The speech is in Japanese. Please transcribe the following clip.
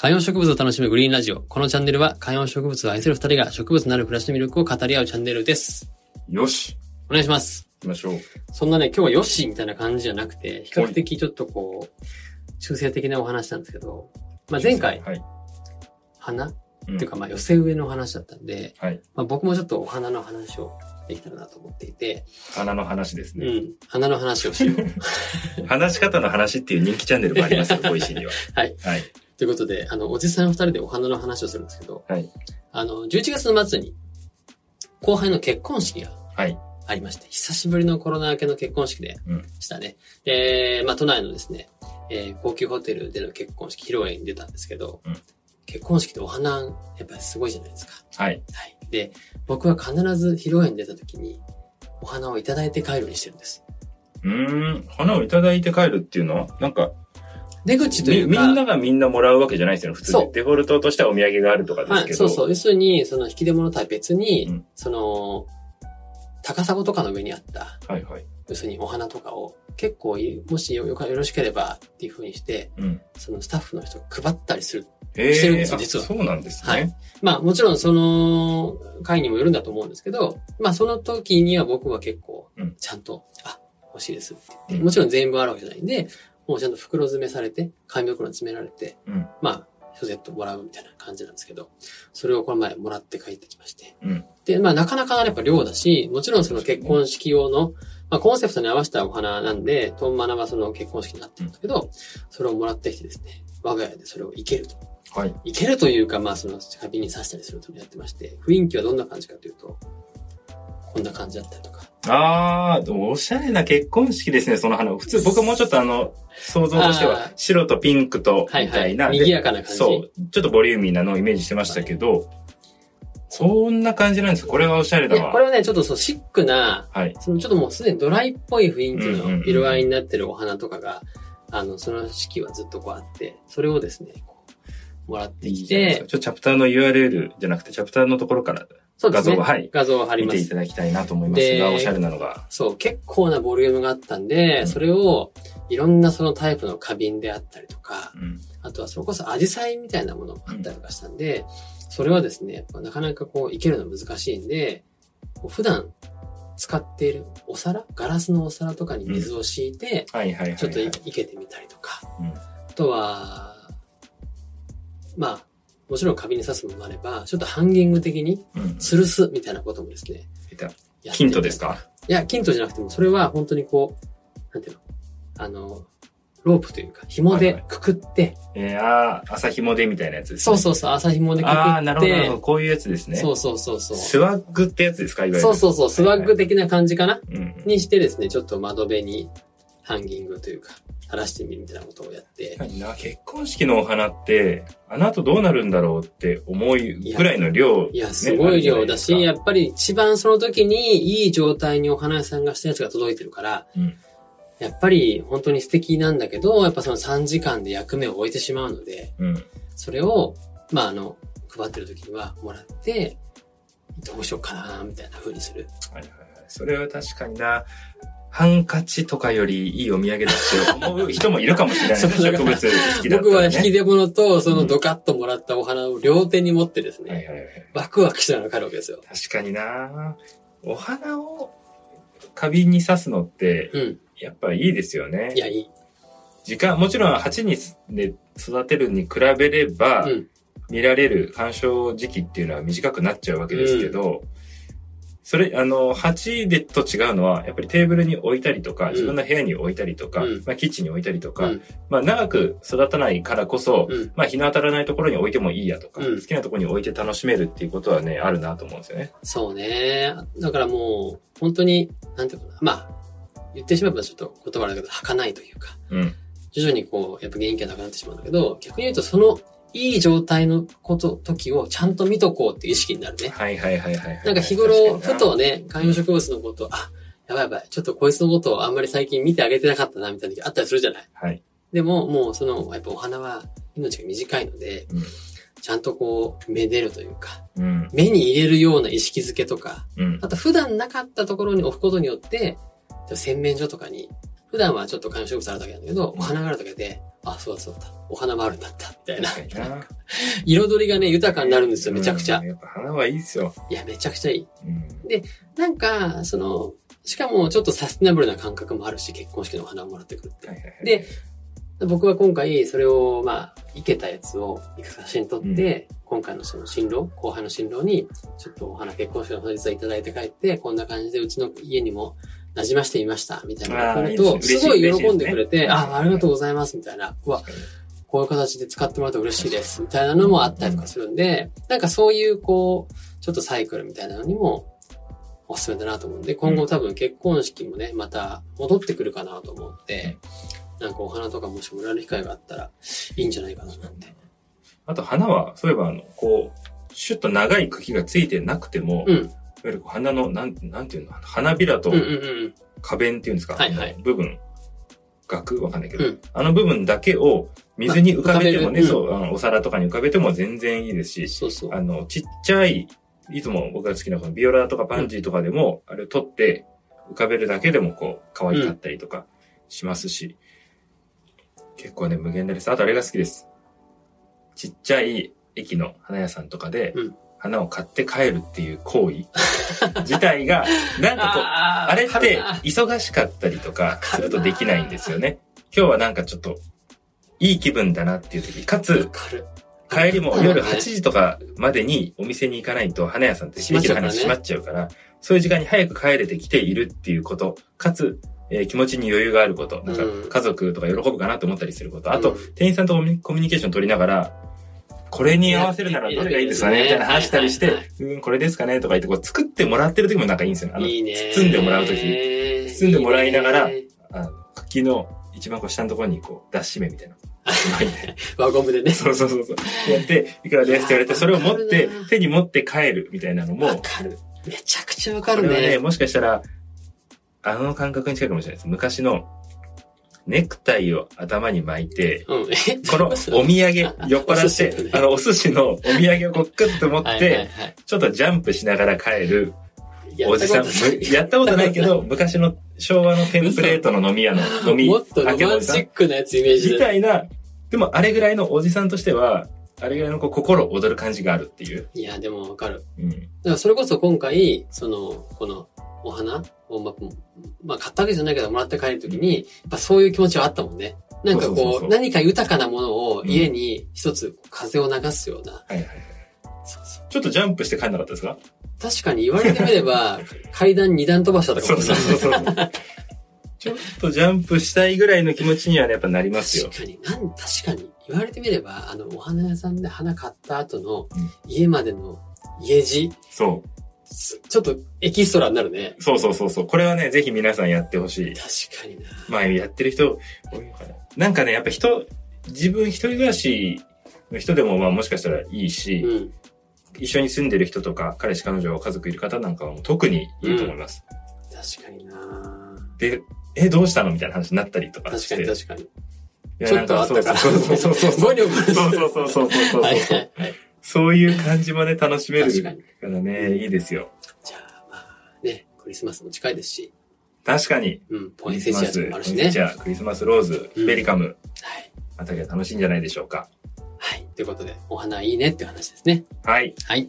観葉植物を楽しむグリーンラジオ。このチャンネルは観葉植物を愛する二人が植物なる暮らしの魅力を語り合うチャンネルです。よし。お願いします。行きましょう。そんなね、今日はヨッシーみたいな感じじゃなくて、比較的ちょっとこう、中性的なお話なんですけど、まあ、前回、はい。花、うんっていうかまあ寄せ植えの話だったんで、はい。まあ、僕もちょっとお花の話をできたらなと思っていて、花の話ですね。うん、花の話をしよう。話し方の話っていう人気チャンネルもありますよ、Voicy には。はい。はい。ということで、あの、おじさん二人でお花の話をするんですけど、はい。あの、11月の末に、後輩の結婚式がはい。ありまして、久しぶりのコロナ明けの結婚式でうんしたね。で、まあ、都内のですね、えー高級ホテルでの結婚式、披露宴に出たんですけど、うん結婚式ってお花、やっぱりすごいじゃないですか。はい。はい。で、僕は必ず披露宴に出た時に、お花をいただいて帰るようにしてるんです。うーん。花をいただいて帰るっていうのは、なんか、出口というか、みみんながみんなもらうわけじゃないですよね。普通に。デフォルトとしてはお土産があるとかですはい、けど。そうそう。要するに、その引き出物とは別に、うんその、高砂とかの上にあった、はいはい。要するにお花とかを結構い、もしよよかよろしければっていう風にして、うん。そのスタッフの人が配ったりする。えしてるんですよあ実はそうなんですね。はいまあもちろんその会にもよるんだと思うんですけど、まあその時には僕は結構うん、ちゃんと、あ、欲しいですって言って、うんもちろん全部あるわけじゃないんで、もうちゃんと袋詰めされて、紙袋に詰められて、うん。まあ、一セットもらうみたいな感じなんですけど、それをこの前もらって帰ってきまして。うん。で、まあなかなかやっぱ量だし、もちろんその結婚式用の、まあコンセプトに合わせたお花なんで、トンマナはその結婚式になってるんですけど、それをもらってきてですね、我が家でそれを生けると。はい。いけるというか、まあその花瓶に刺したりするとやってまして、雰囲気はどんな感じかというと、こんな感じだったりとか。あー、でもおしゃれな結婚式ですね、その花。普通、僕はもうちょっとあの、想像としてあはー、白とピンクと、はいはい。みたいな。で賑やかな感じ。そう。ちょっとボリューミーなのをイメージしてましたけど、そんな感じなんですかこれはおしゃれだわ。これはね、ちょっとそう、シックな、はい。そのちょっともうすでにドライっぽい雰囲気の色合いになってるお花とかが、あの、その式はずっとこうあって、それをですね、もらってきいいいちょっとチャプターの URL じゃなくて、チャプターのところからそうですね。画像をはい画像を貼り見ます。ていただきたいなと思いますでが、おしゃれなのが。そう、結構なボリュームがあったんで、うんそれを、いろんなそのタイプの花瓶であったりとか、うん。あとはそれこそアジサイみたいなものもあったりとかしたんで、それはですね、なかなかこう、いけるの難しいんで、普段使っているお皿ガラスのお皿とかに水を敷いて。ちょっといいけてみたりとか、うんあとは、まあ、もちろん花瓶に刺すものもあれば、ちょっとハンギング的にうん。吊るすみたいなこともですね。いたやってみたりヒントですか？いや、キントじゃなくても、それは本当にこう、なんていうの？あの、ロープというか、紐でくくって、えー、あー、朝紐でみたいなやつです、ね。そうそうそう、朝紐でくくって、あー、なるほどなるほど。こういうやつですね。そうそうそうそう。スワッグってやつですか？いわゆる。そうそうそう、スワッグ的な感じかな、うん。にしてですね、ちょっと窓辺にハンギングというか、垂らしてみるみたいなことをやって、確かにな、結婚式のお花って、あの後どうなるんだろうって思うぐらいの量、いや、すごい量だし、ねやっぱり一番その時にいい状態にお花屋さんがしたやつが届いてるから、うんやっぱり本当に素敵なんだけど、やっぱその3時間で役目を終えてしまうので、うん。それを、まああの、配ってる時にはもらって、どうしようかな、みたいな風にする。はいはいはい。それは確かにな、ハンカチとかよりいいお土産だって思う人もいるかもしれない。そう植物好きだね。僕は引き出物とそのドカッともらったお花を両手に持ってですね、はいはいはい。ワクワクしながら帰るわけですよ。確かになお花を花瓶に刺すのって、うん。やっぱいいですよねい。や、いい。時間、もちろん鉢にで育てるに比べれば、うん。見られる鑑賞時期っていうのは短くなっちゃうわけですけど、それ、あの、鉢でと違うのは、やっぱりテーブルに置いたりとか、うん自分の部屋に置いたりとか、うんまあ、キッチンに置いたりとか、うん。まあ、長く育たないからこそ、うん。まあ、日の当たらないところに置いてもいいやとか、うん好きなところに置いて楽しめるっていうことはね、あるなと思うんですよね。そうね。だからもう、本当に、なんていうのかな。まあ、言ってしまえばちょっと言葉だけど、儚いというか、うん。徐々にこう、やっぱ元気がなくなってしまうんだけど、逆に言うと、その、いい状態のこと、時をちゃんと見とこうっていう意識になるね。はいはいはいはいはい。なんか日頃、ふとね、観葉植物のこと、あ、やばいやばい、ちょっとこいつのことをあんまり最近見てあげてなかったな、みたいな時あったりするじゃない？はい。でも、もうその、やっぱお花は命が短いので、うんちゃんとこう、めでるというか、うん。目に入れるような意識づけとか、うん。あと普段なかったところに置くことによって、洗面所とかに、普段はちょっと観葉植物あるだけなんだけど、お花があるだけで、あ、そうだそうだ。お花もあるんだった。みたいな。確かにな。彩りがね、豊かになるんですよ、めちゃくちゃうん。やっぱ花はいいですよ。いや、めちゃくちゃいい。うん。なんか、その、しかもちょっとサステナブルな感覚もあるし、結婚式のお花をもらってくるって。はいはいはいで、僕は今回、それを、まあ、いけたやつを、いく写真撮って、今回のその新郎、後輩の新郎に、ちょっとお花結婚式の本日はいただいて帰って、こんな感じでうちの家にも馴染ましてみました、みたいなのを来ると、すごい喜んでくれて、あ、ありがとうございます、みたいな。うわ、こういう形で使ってもらうと嬉しいです、みたいなのもあったりとかするんで、なんかそういう、こう、ちょっとサイクルみたいなのにも、おすすめだなと思うんで、今後多分結婚式もね、また戻ってくるかなと思って、なんかお花とかもしもらえる機会があったらいいんじゃないかななんて。あと花は、そういえばあの、こう、シュッと長い茎がついてなくても、いわうん。ゆるこう花の、なん、なんていうの、花びらと。花弁っていうんですか、はいはい。部分、額？わかんないけど、うん。あの部分だけを水に浮かべてもね、そう、あのお皿とかに浮かべても全然いいですし、そうそう。あの、ちっちゃい、いつも僕が好きなこのビオラとかパンジーとかでも、あれを取って浮かべるだけでもこう、可愛かったりとかしますし、結構ね、無限大です。あとあれが好きです。ちっちゃい駅の花屋さんとかでうん、花を買って帰るっていう行為自体が、なんかこう、あれって忙しかったりとかするとできないんですよね。今日はなんかちょっと、いい気分だなっていう時、かわつ。帰りも夜8ね時とかまでにお店に行かないと花屋さんって閉まっちゃうからね閉まっちゃうから、そういう時間に早く帰れてきているっていうこと、かつ、えー気持ちに余裕があること、なんかうん家族とか喜ぶかなと思ったりすること、あとうん、店員さんとコミュニケーション取りながら、これに合わせるならどれがいいですかねみたいな話したりしてうん、これですかねとか言って、こう作ってもらってる時もなんかいいんですよ。あの。包んでもらう時包んでもらいながらあの茎の一番こう下のところにこう、脱脂麺みたいな。輪ゴムでね。そうそうそうそう。やって、いくらですって言われて、それを持って手に持って帰るみたいなのも、わかる。めちゃくちゃわかるこれはね、ね。もしかしたら、あの感覚に近いかもしれないです。昔の、ネクタイを頭に巻いて、うん。えこのお土産、酔っ払っお寿司のねて、あの、お寿司のお土産をこうクッと持っはいはいはて、いちょっとジャンプしながら帰るおじさん。やったことないけど、昔の昭和のテンプレートの飲み屋の飲み、もっとロマンチックなやつイメージで。みたいな、でもあれぐらいのおじさんとしては、あれぐらいのこう心躍る感じがあるっていう。いや、でもわかる。うん。だからそれこそ今回、その、このお花？を、ま、まあ、買ったわけじゃないけど、もらって帰るときに、やっぱそういう気持ちはあったもんね。なんかこ、そう何か豊かなものを家に一つ風を流すような。はいはいはい。そうそうちょっとジャンプして帰んなかったですか？確かに言われてみれば、階段二段飛ばしたとかそうそうそうそう。ちょっとジャンプしたいぐらいの気持ちにはね、やっぱなりますよ確。かに、なん、確かに。言われてみれば、あの、お花屋さんで花買った後のうん家までの家路、そう。すちょっとエキストラになるね。そうそうそうそう。これはね、ぜひ皆さんやってほしい。確かにな。まあ、やってる人多いのかな。なんかね、やっぱ人、自分一人暮らしの人でもまあもしかしたらいいし、うん。一緒に住んでる人とか、彼氏彼女家族いる方なんかはもう特にいいと思います。確かになで、え、どうしたのみたいな話になったりとかして。確かに確かに。ちょっとあったからそうそうそうそうそう。そうそうそうそうそうそう。はいはいはい。そういう感じもね、楽しめる確からね、いいですよ。じゃあ、まあね、クリスマスも近いですし、確かに。うん、ポクインセチアもあるしね。じゃあ、クリスマスローズ、うんベリカム、はい。あたりは楽しいんじゃないでしょうか。はい。ということで、お花いいねっていう話ですね。はい。はい。